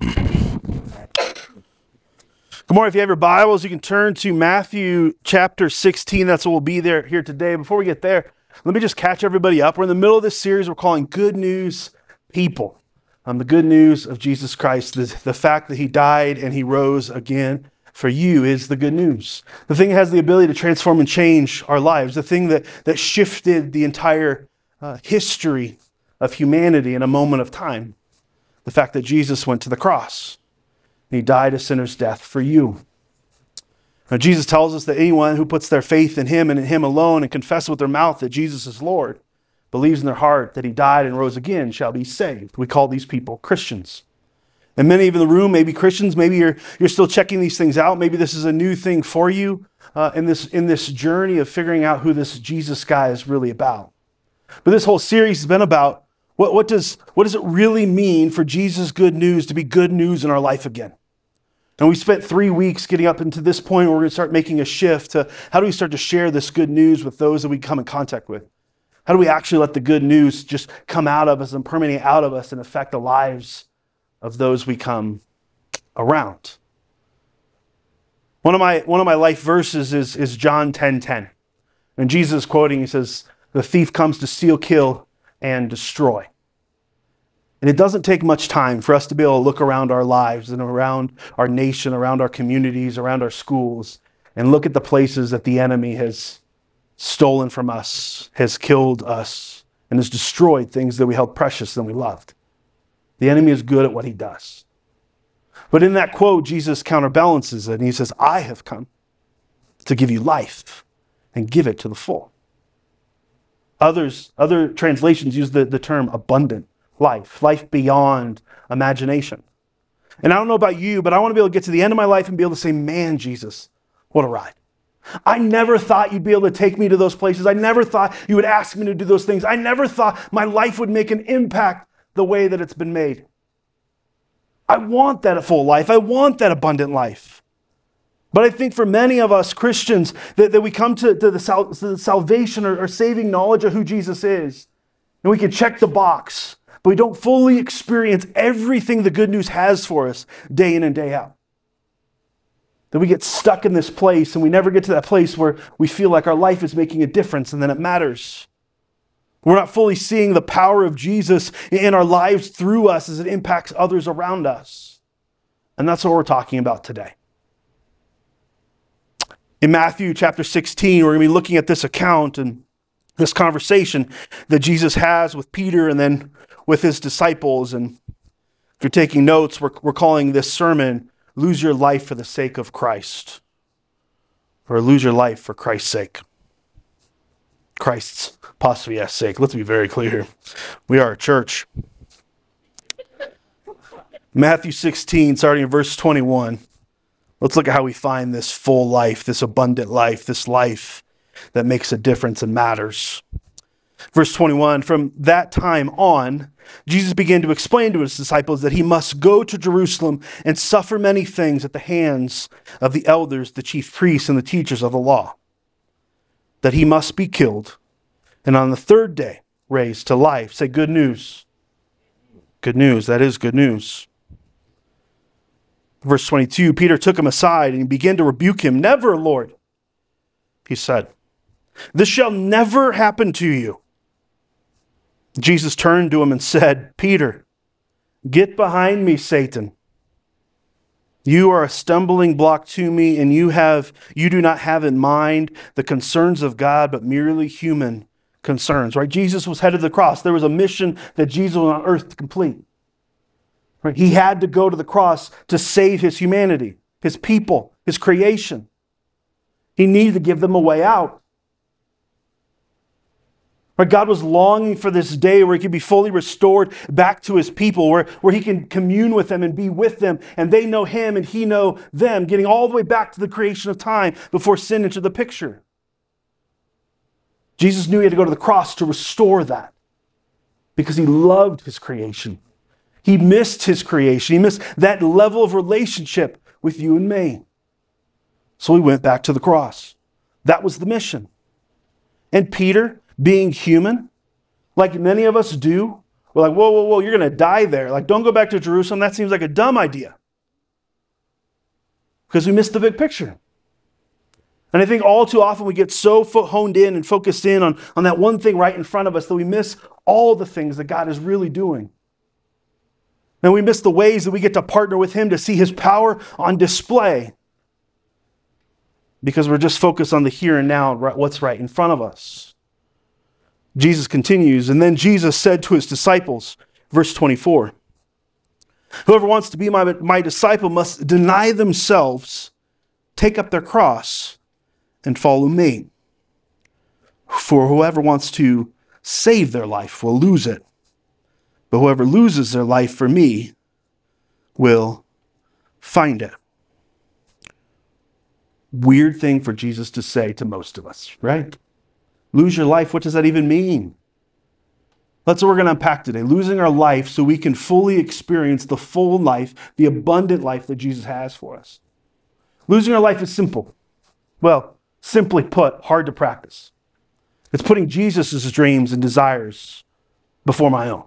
Good morning. If you have your Bibles, you can turn to Matthew chapter 16. That's what we'll be there here today. Before we get there, let me just catch everybody up. We're in the middle of this series we're calling Good News People. Um, the good news of Jesus Christ, the, the fact that he died and he rose again for you is the good news. The thing that has the ability to transform and change our lives, the thing that, that shifted the entire uh, history of humanity in a moment of time. The fact that Jesus went to the cross he died a sinner's death for you. Now, Jesus tells us that anyone who puts their faith in him and in him alone and confesses with their mouth that Jesus is Lord, believes in their heart that he died and rose again, shall be saved. We call these people Christians. And many of you in the room may be Christians. Maybe you're, you're still checking these things out. Maybe this is a new thing for you uh, in, this, in this journey of figuring out who this Jesus guy is really about. But this whole series has been about what, what, does, what does it really mean for Jesus' good news to be good news in our life again? And we spent three weeks getting up into this point where we're going to start making a shift to how do we start to share this good news with those that we come in contact with? How do we actually let the good news just come out of us and permeate out of us and affect the lives of those we come around. One of my, one of my life verses is, is John 10 10. And Jesus quoting, he says, The thief comes to steal, kill, and destroy. And it doesn't take much time for us to be able to look around our lives and around our nation, around our communities, around our schools, and look at the places that the enemy has stolen from us, has killed us, and has destroyed things that we held precious and we loved. The enemy is good at what he does. But in that quote, Jesus counterbalances it and he says, I have come to give you life and give it to the full. Others, other translations use the, the term abundant life, life beyond imagination. And I don't know about you, but I want to be able to get to the end of my life and be able to say, man, Jesus, what a ride. I never thought you'd be able to take me to those places. I never thought you would ask me to do those things. I never thought my life would make an impact the way that it's been made. I want that full life. I want that abundant life. But I think for many of us Christians, that, that we come to, to, the, sal- to the salvation or, or saving knowledge of who Jesus is, and we can check the box, but we don't fully experience everything the good news has for us day in and day out. That we get stuck in this place and we never get to that place where we feel like our life is making a difference and then it matters. We're not fully seeing the power of Jesus in our lives through us as it impacts others around us. And that's what we're talking about today. In Matthew chapter 16, we're going to be looking at this account and this conversation that Jesus has with Peter and then with his disciples. And if you're taking notes, we're, we're calling this sermon Lose Your Life for the Sake of Christ, or Lose Your Life for Christ's sake. Christ's apostrophe s sake. Let's be very clear. We are a church. Matthew 16, starting in verse 21. Let's look at how we find this full life, this abundant life, this life that makes a difference and matters. Verse 21 From that time on, Jesus began to explain to his disciples that he must go to Jerusalem and suffer many things at the hands of the elders, the chief priests, and the teachers of the law that he must be killed, and on the third day raised to life. Say, good news. Good news. That is good news. Verse 22 Peter took him aside and began to rebuke him. Never, Lord, he said, this shall never happen to you. Jesus turned to him and said, Peter, get behind me, Satan. You are a stumbling block to me, and you have you do not have in mind the concerns of God, but merely human concerns. Right? Jesus was headed to the cross. There was a mission that Jesus was on earth to complete. Right? He had to go to the cross to save his humanity, his people, his creation. He needed to give them a way out. Right? God was longing for this day where he could be fully restored back to his people, where, where he can commune with them and be with them, and they know him and he know them, getting all the way back to the creation of time before sin entered the picture. Jesus knew he had to go to the cross to restore that because he loved his creation. He missed his creation. He missed that level of relationship with you and me. So he went back to the cross. That was the mission. And Peter, being human, like many of us do, we're like, whoa, whoa, whoa, you're going to die there. Like, don't go back to Jerusalem. That seems like a dumb idea. Because we missed the big picture. And I think all too often we get so honed in and focused in on, on that one thing right in front of us that we miss all the things that God is really doing. And we miss the ways that we get to partner with Him to see His power on display because we're just focused on the here and now, what's right in front of us. Jesus continues, and then Jesus said to his disciples, verse 24, Whoever wants to be my, my disciple must deny themselves, take up their cross, and follow me. For whoever wants to save their life will lose it, but whoever loses their life for me will find it weird thing for Jesus to say to most of us, right? Lose your life, what does that even mean? That's what we're going to unpack today. Losing our life so we can fully experience the full life, the abundant life that Jesus has for us. Losing our life is simple. Well, simply put, hard to practice. It's putting Jesus' dreams and desires before my own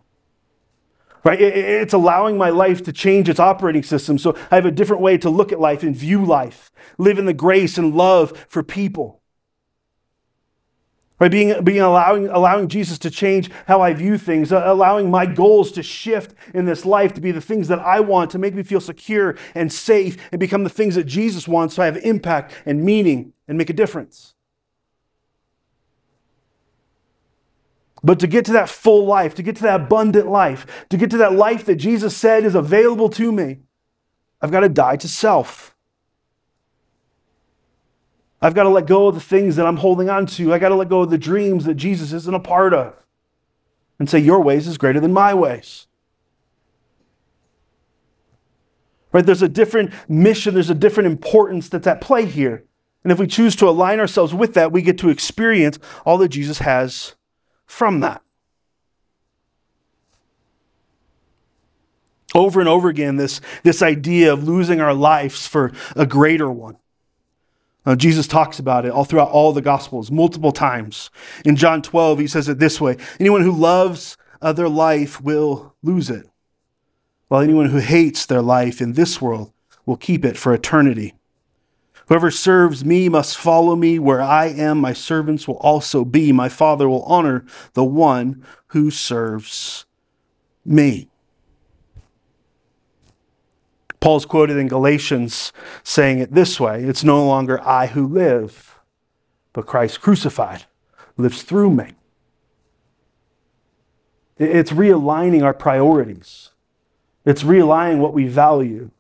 right? It's allowing my life to change its operating system so I have a different way to look at life and view life, live in the grace and love for people. Right? Being, being allowing, allowing Jesus to change how I view things, uh, allowing my goals to shift in this life to be the things that I want, to make me feel secure and safe, and become the things that Jesus wants so I have impact and meaning and make a difference. But to get to that full life, to get to that abundant life, to get to that life that Jesus said is available to me, I've got to die to self. I've got to let go of the things that I'm holding on to. I got to let go of the dreams that Jesus isn't a part of and say, Your ways is greater than my ways. Right? There's a different mission, there's a different importance that's at play here. And if we choose to align ourselves with that, we get to experience all that Jesus has from that. Over and over again, this, this idea of losing our lives for a greater one. Uh, Jesus talks about it all throughout all the Gospels, multiple times. In John 12, he says it this way Anyone who loves uh, their life will lose it, while anyone who hates their life in this world will keep it for eternity. Whoever serves me must follow me. Where I am, my servants will also be. My Father will honor the one who serves me. Paul's quoted in Galatians saying it this way It's no longer I who live, but Christ crucified lives through me. It's realigning our priorities, it's realigning what we value.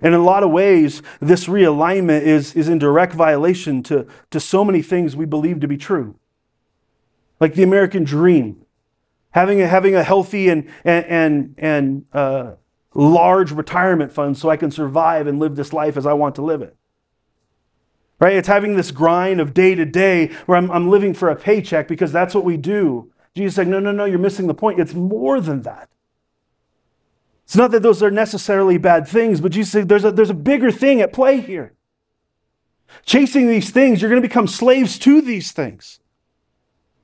And in a lot of ways, this realignment is, is in direct violation to, to so many things we believe to be true. Like the American dream, having a, having a healthy and, and, and, and uh, large retirement fund so I can survive and live this life as I want to live it. Right? It's having this grind of day to day where I'm, I'm living for a paycheck because that's what we do. Jesus said, no, no, no, you're missing the point. It's more than that. It's not that those are necessarily bad things, but Jesus said there's a, there's a bigger thing at play here. Chasing these things, you're going to become slaves to these things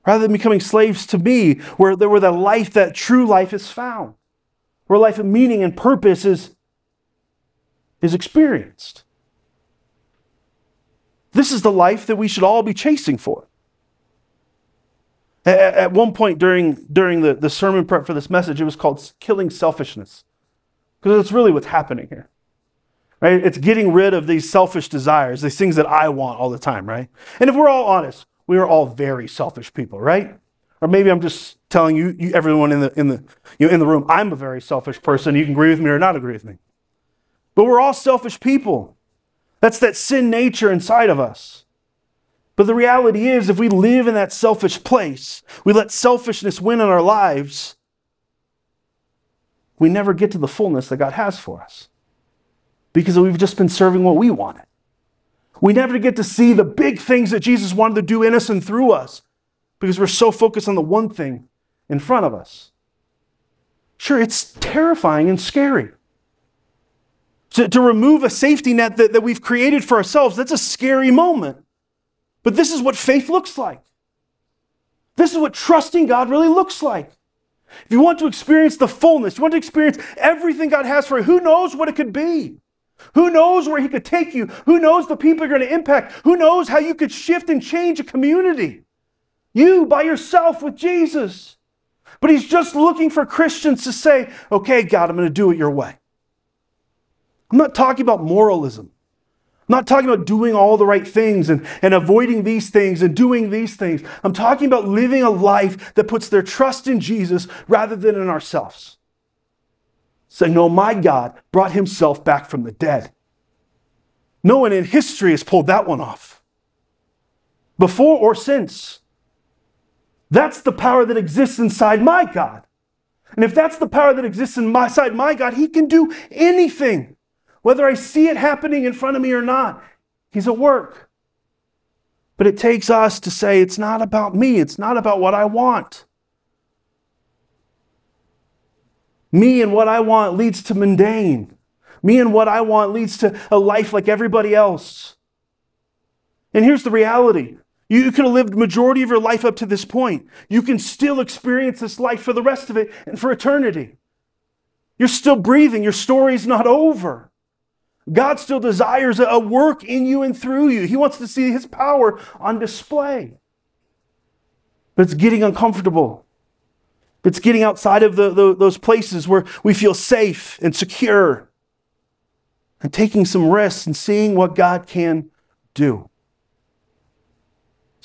rather than becoming slaves to me, where, where the life, that true life, is found, where life of meaning and purpose is, is experienced. This is the life that we should all be chasing for. At, at one point during, during the, the sermon prep for this message, it was called Killing Selfishness. Because that's really what's happening here. Right? It's getting rid of these selfish desires, these things that I want all the time, right? And if we're all honest, we are all very selfish people, right? Or maybe I'm just telling you, you everyone in the in the you know, in the room, I'm a very selfish person. You can agree with me or not agree with me. But we're all selfish people. That's that sin nature inside of us. But the reality is, if we live in that selfish place, we let selfishness win in our lives, we never get to the fullness that God has for us because we've just been serving what we wanted. We never get to see the big things that Jesus wanted to do in us and through us because we're so focused on the one thing in front of us. Sure, it's terrifying and scary. To, to remove a safety net that, that we've created for ourselves, that's a scary moment. But this is what faith looks like. This is what trusting God really looks like. If you want to experience the fullness, you want to experience everything God has for you, who knows what it could be? Who knows where He could take you? Who knows the people you're going to impact? Who knows how you could shift and change a community? You by yourself with Jesus. But He's just looking for Christians to say, okay, God, I'm going to do it your way. I'm not talking about moralism. I'm not talking about doing all the right things and, and avoiding these things and doing these things. I'm talking about living a life that puts their trust in Jesus rather than in ourselves. Saying, No, my God brought himself back from the dead. No one in history has pulled that one off, before or since. That's the power that exists inside my God. And if that's the power that exists inside my God, he can do anything. Whether I see it happening in front of me or not, He's at work. But it takes us to say, it's not about me, it's not about what I want. Me and what I want leads to mundane. Me and what I want leads to a life like everybody else. And here's the reality. You could have lived the majority of your life up to this point. You can still experience this life for the rest of it and for eternity. You're still breathing. Your story's not over. God still desires a work in you and through you. He wants to see his power on display. But it's getting uncomfortable. It's getting outside of the, the, those places where we feel safe and secure and taking some risks and seeing what God can do.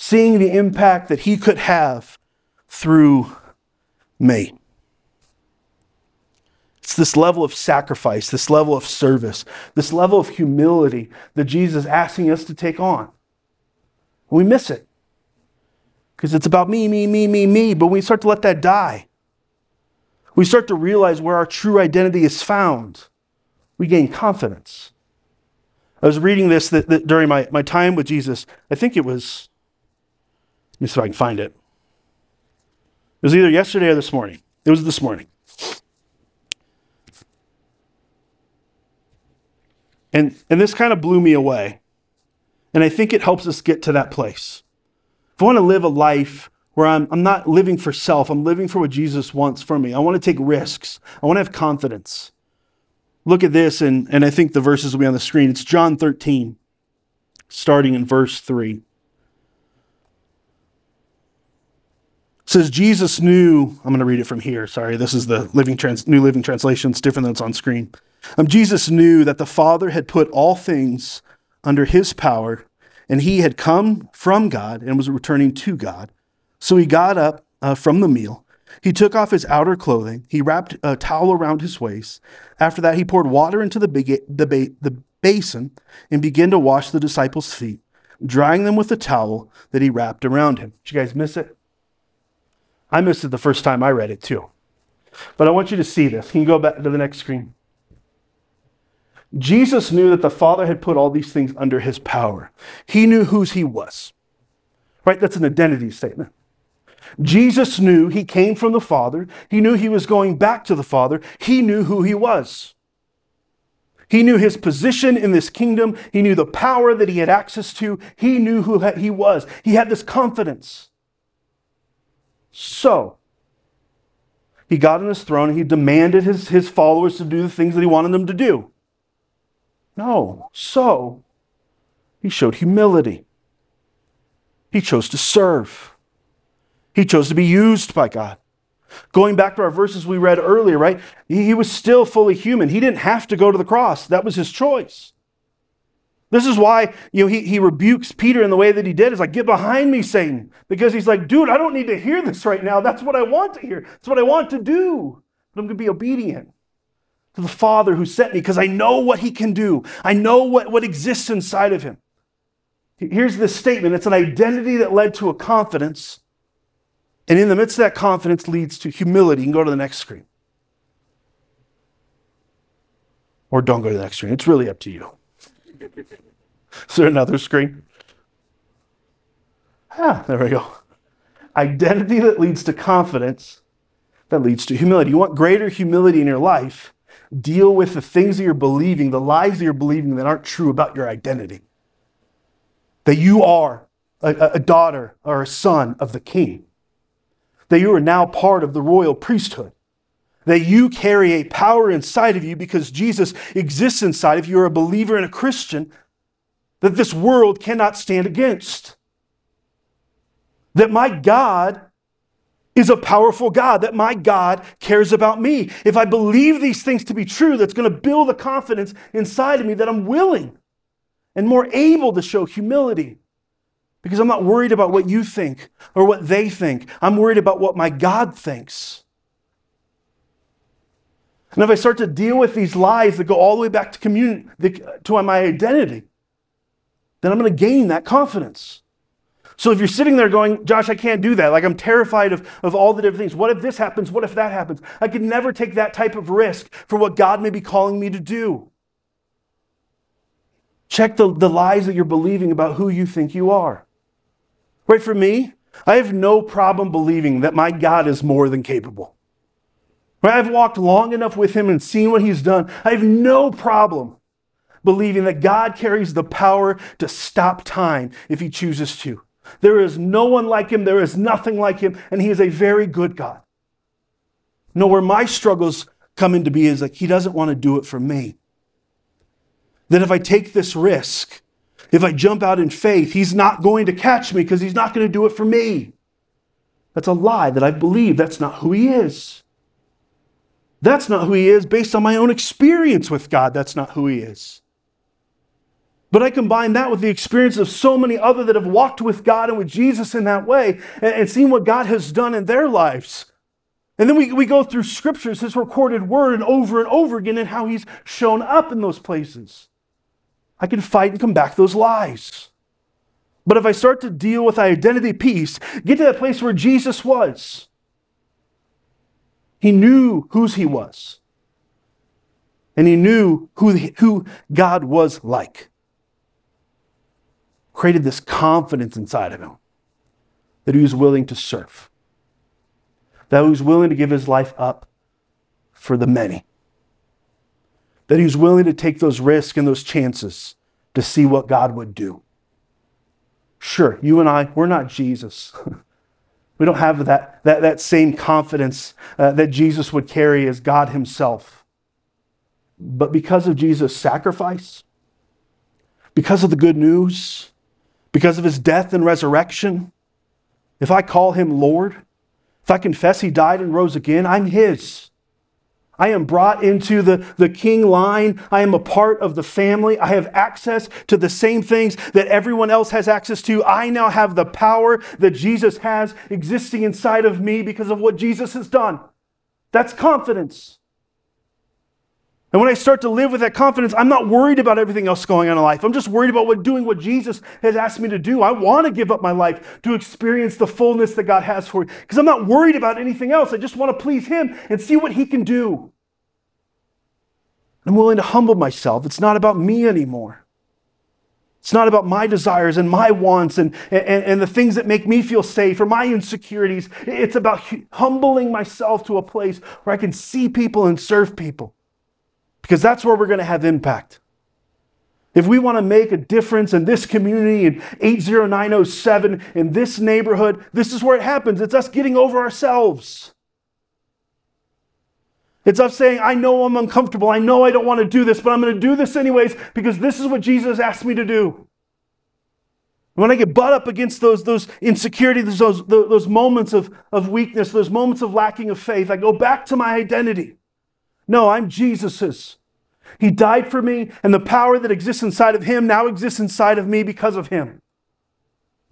Seeing the impact that he could have through me. It's this level of sacrifice, this level of service, this level of humility that Jesus is asking us to take on. We miss it because it's about me, me, me, me, me. But when we start to let that die, we start to realize where our true identity is found. We gain confidence. I was reading this that, that during my, my time with Jesus. I think it was, me see if I can find it. It was either yesterday or this morning. It was this morning. And, and this kind of blew me away. And I think it helps us get to that place. If I want to live a life where I'm, I'm not living for self, I'm living for what Jesus wants from me, I want to take risks, I want to have confidence. Look at this, and, and I think the verses will be on the screen. It's John 13, starting in verse 3. Says Jesus knew, I'm going to read it from here. Sorry, this is the living trans, New Living Translation. It's different than it's on screen. Um, Jesus knew that the Father had put all things under his power, and he had come from God and was returning to God. So he got up uh, from the meal. He took off his outer clothing. He wrapped a towel around his waist. After that, he poured water into the, big, the, ba- the basin and began to wash the disciples' feet, drying them with the towel that he wrapped around him. Did you guys miss it? I missed it the first time I read it too. But I want you to see this. Can you go back to the next screen? Jesus knew that the Father had put all these things under his power. He knew whose he was. Right? That's an identity statement. Jesus knew he came from the Father. He knew he was going back to the Father. He knew who he was. He knew his position in this kingdom. He knew the power that he had access to. He knew who he was. He had this confidence. So, he got on his throne and he demanded his, his followers to do the things that he wanted them to do. No. So, he showed humility. He chose to serve. He chose to be used by God. Going back to our verses we read earlier, right? He was still fully human. He didn't have to go to the cross. That was his choice. This is why you know, he, he rebukes Peter in the way that he did. Is like, get behind me, Satan. Because he's like, dude, I don't need to hear this right now. That's what I want to hear. That's what I want to do. But I'm going to be obedient to the Father who sent me because I know what he can do. I know what, what exists inside of him. Here's this statement it's an identity that led to a confidence. And in the midst of that confidence leads to humility. You can go to the next screen. Or don't go to the next screen. It's really up to you. Is there another screen? Ah, there we go. Identity that leads to confidence that leads to humility. You want greater humility in your life? Deal with the things that you're believing, the lies that you're believing that aren't true about your identity. That you are a, a daughter or a son of the king. That you are now part of the royal priesthood that you carry a power inside of you because Jesus exists inside of you. You're a believer and a Christian that this world cannot stand against. That my God is a powerful God, that my God cares about me. If I believe these things to be true, that's going to build a confidence inside of me that I'm willing and more able to show humility. Because I'm not worried about what you think or what they think. I'm worried about what my God thinks. And if I start to deal with these lies that go all the way back to community, to my identity, then I'm going to gain that confidence. So if you're sitting there going, Josh, I can't do that. Like I'm terrified of, of all the different things. What if this happens? What if that happens? I could never take that type of risk for what God may be calling me to do. Check the, the lies that you're believing about who you think you are. Right for me, I have no problem believing that my God is more than capable. Right? I've walked long enough with him and seen what he's done. I have no problem believing that God carries the power to stop time if he chooses to. There is no one like him, there is nothing like him, and he is a very good God. No, where my struggles come into be is like he doesn't want to do it for me. That if I take this risk, if I jump out in faith, he's not going to catch me because he's not going to do it for me. That's a lie that I believe. That's not who he is. That's not who he is based on my own experience with God. That's not who he is. But I combine that with the experience of so many other that have walked with God and with Jesus in that way and, and seen what God has done in their lives. And then we, we go through scriptures, his recorded word, and over and over again, and how he's shown up in those places. I can fight and come back those lies. But if I start to deal with identity piece, get to that place where Jesus was, he knew whose he was. And he knew who, who God was like. Created this confidence inside of him that he was willing to serve, that he was willing to give his life up for the many, that he was willing to take those risks and those chances to see what God would do. Sure, you and I, we're not Jesus. We don't have that, that, that same confidence uh, that Jesus would carry as God Himself. But because of Jesus' sacrifice, because of the good news, because of His death and resurrection, if I call Him Lord, if I confess He died and rose again, I'm His. I am brought into the, the king line. I am a part of the family. I have access to the same things that everyone else has access to. I now have the power that Jesus has existing inside of me because of what Jesus has done. That's confidence. And when I start to live with that confidence, I'm not worried about everything else going on in life. I'm just worried about what doing what Jesus has asked me to do. I want to give up my life to experience the fullness that God has for me because I'm not worried about anything else. I just want to please Him and see what He can do. I'm willing to humble myself. It's not about me anymore. It's not about my desires and my wants and, and, and the things that make me feel safe or my insecurities. It's about humbling myself to a place where I can see people and serve people because that's where we're going to have impact. If we want to make a difference in this community in 80907, in this neighborhood, this is where it happens. It's us getting over ourselves. It's us saying, I know I'm uncomfortable. I know I don't want to do this, but I'm going to do this anyways because this is what Jesus asked me to do. When I get butt up against those, those insecurities, those, those moments of, of weakness, those moments of lacking of faith, I go back to my identity. No, I'm Jesus's. He died for me, and the power that exists inside of him now exists inside of me because of him.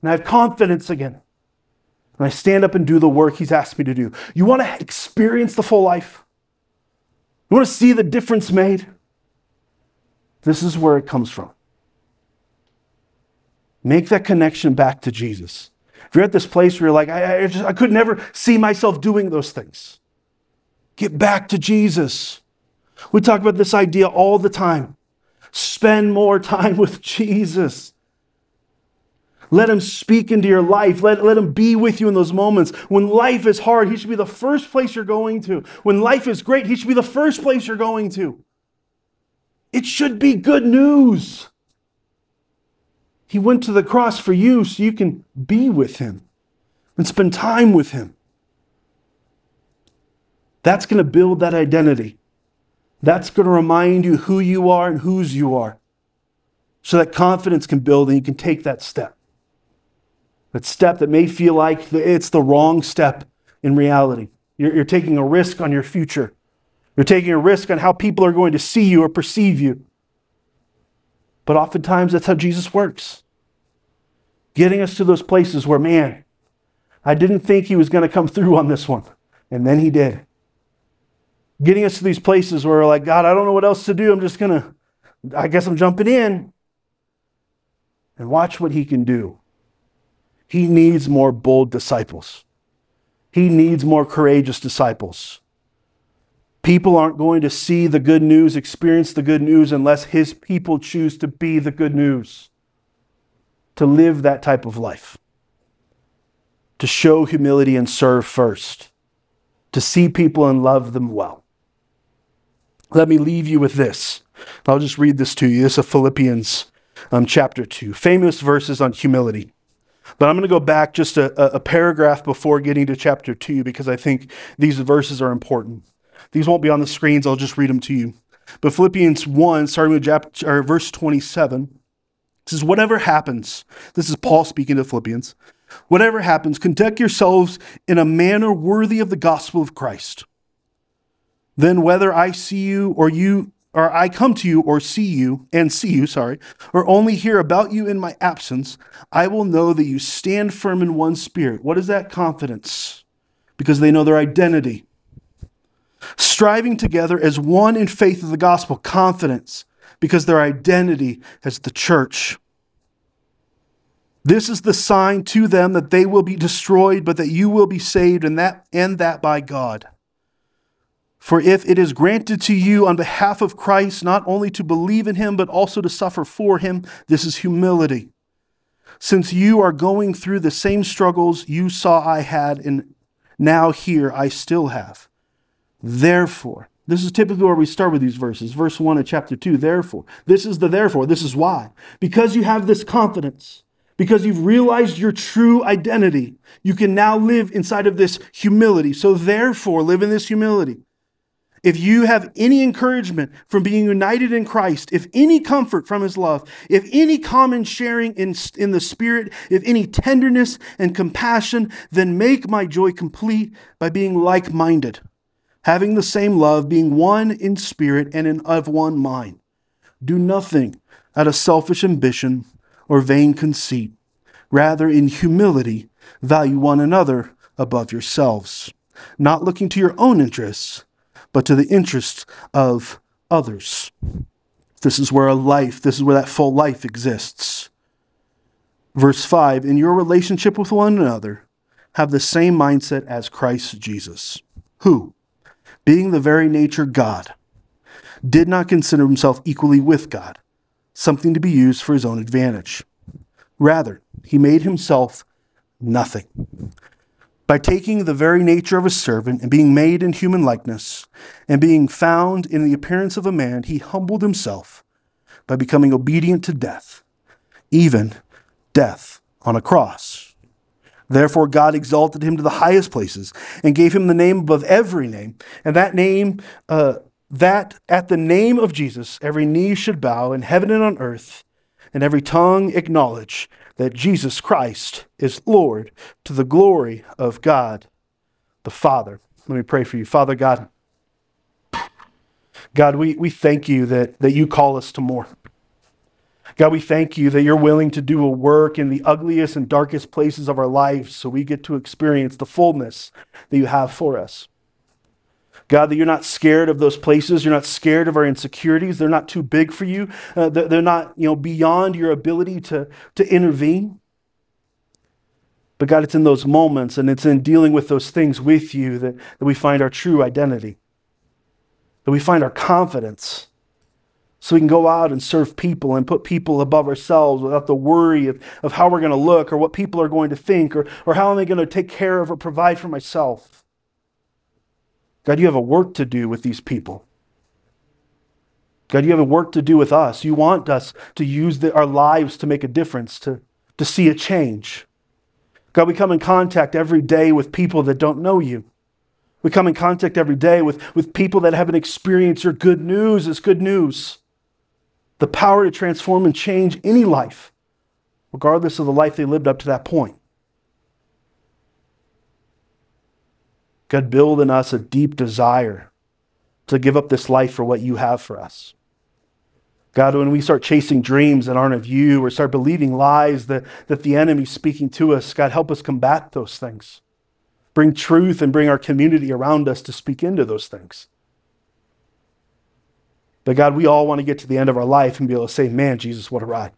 And I have confidence again. And I stand up and do the work he's asked me to do. You want to experience the full life? You want to see the difference made? This is where it comes from. Make that connection back to Jesus. If you're at this place where you're like, I, I, just, I could never see myself doing those things, get back to Jesus. We talk about this idea all the time. Spend more time with Jesus. Let him speak into your life. Let, let him be with you in those moments. When life is hard, he should be the first place you're going to. When life is great, he should be the first place you're going to. It should be good news. He went to the cross for you so you can be with him and spend time with him. That's going to build that identity. That's going to remind you who you are and whose you are. So that confidence can build and you can take that step. That step that may feel like it's the wrong step in reality. You're, you're taking a risk on your future. You're taking a risk on how people are going to see you or perceive you. But oftentimes that's how Jesus works. Getting us to those places where, man, I didn't think he was going to come through on this one. And then he did. Getting us to these places where we're like, God, I don't know what else to do. I'm just going to, I guess I'm jumping in. And watch what he can do. He needs more bold disciples. He needs more courageous disciples. People aren't going to see the good news, experience the good news, unless his people choose to be the good news, to live that type of life, to show humility and serve first, to see people and love them well. Let me leave you with this. I'll just read this to you. This is Philippians um, chapter 2, famous verses on humility. But I'm going to go back just a, a, paragraph before getting to chapter 2 because I think these verses are important. These won't be on the screens, I'll just read them to you. But Philippians 1, starting with chapter, verse 27, says, Whatever happens, this is Paul speaking to Philippians, whatever happens, conduct yourselves in a manner worthy of the gospel of Christ. Then whether I see you or you or I come to you or see you and see you, sorry, or only hear about you in my absence, I will know that you stand firm in one spirit. What is that confidence? Because they know their identity. Striving together as one in faith of the gospel, confidence, because their identity as the church. This is the sign to them that they will be destroyed, but that you will be saved, and that and that by God. For if it is granted to you on behalf of Christ not only to believe in him, but also to suffer for him, this is humility. Since you are going through the same struggles you saw I had, and now here I still have. Therefore, this is typically where we start with these verses. Verse 1 of chapter 2, therefore. This is the therefore. This is why. Because you have this confidence, because you've realized your true identity, you can now live inside of this humility. So, therefore, live in this humility if you have any encouragement from being united in Christ, if any comfort from his love, if any common sharing in, in the Spirit, if any tenderness and compassion, then make my joy complete by being like minded, having the same love, being one in spirit and in, of one mind. Do nothing out of selfish ambition or vain conceit. Rather, in humility, value one another above yourselves, not looking to your own interests but to the interests of others. This is where a life, this is where that full life exists. Verse 5 In your relationship with one another, have the same mindset as Christ Jesus, who, being the very nature God, did not consider himself equally with God, something to be used for his own advantage. Rather, he made himself nothing by taking the very nature of a servant and being made in human likeness, and being found in the appearance of a man, he humbled himself by becoming obedient to death, even death on a cross. Therefore, God exalted him to the highest places and gave him the name above every name, and that name, uh, that at the name of Jesus, every knee should bow in heaven and on earth, and every tongue acknowledge that Jesus Christ is Lord to the glory of God the Father. Let me pray for you. Father God, God, we, we thank you that, that you call us to more. God, we thank you that you're willing to do a work in the ugliest and darkest places of our lives so we get to experience the fullness that you have for us. God, that you're not scared of those places. You're not scared of our insecurities. They're not too big for you. Uh, they're not, you know, beyond your ability to, to intervene. But God, it's in those moments and it's in dealing with those things with you that, that we find our true identity, that we find our confidence. So we can go out and serve people and put people above ourselves without the worry of, of how we're going to look or what people are going to think or, or how am I going to take care of or provide for myself. God, you have a work to do with these people. God, you have a work to do with us. You want us to use the, our lives to make a difference, to, to see a change. God, we come in contact every day with people that don't know you. We come in contact every day with, with people that haven't experienced your good news It's good news. The power to transform and change any life, regardless of the life they lived up to that point. God, build in us a deep desire to give up this life for what you have for us. God, when we start chasing dreams that aren't of you or start believing lies that, that the enemy's speaking to us, God, help us combat those things. Bring truth and bring our community around us to speak into those things. But God, we all want to get to the end of our life and be able to say, man, Jesus, what a ride.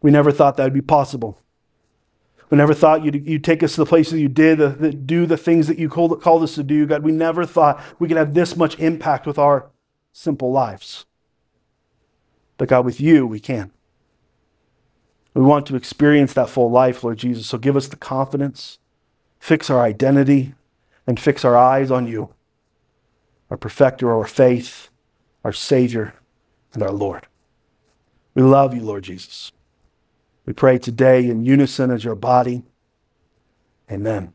We never thought that would be possible. We never thought you'd, you'd take us to the places you did, that do the things that you called, called us to do. God, we never thought we could have this much impact with our simple lives. But God, with you, we can. We want to experience that full life, Lord Jesus. So give us the confidence, fix our identity, and fix our eyes on you, our perfecter, our faith, our Savior, and our Lord. We love you, Lord Jesus. We pray today in unison as your body. Amen.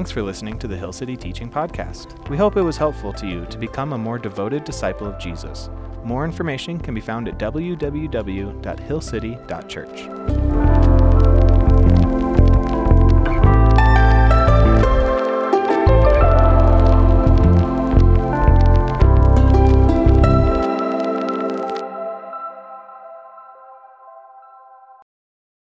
Thanks for listening to the Hill City Teaching Podcast. We hope it was helpful to you to become a more devoted disciple of Jesus. More information can be found at www.hillcity.church.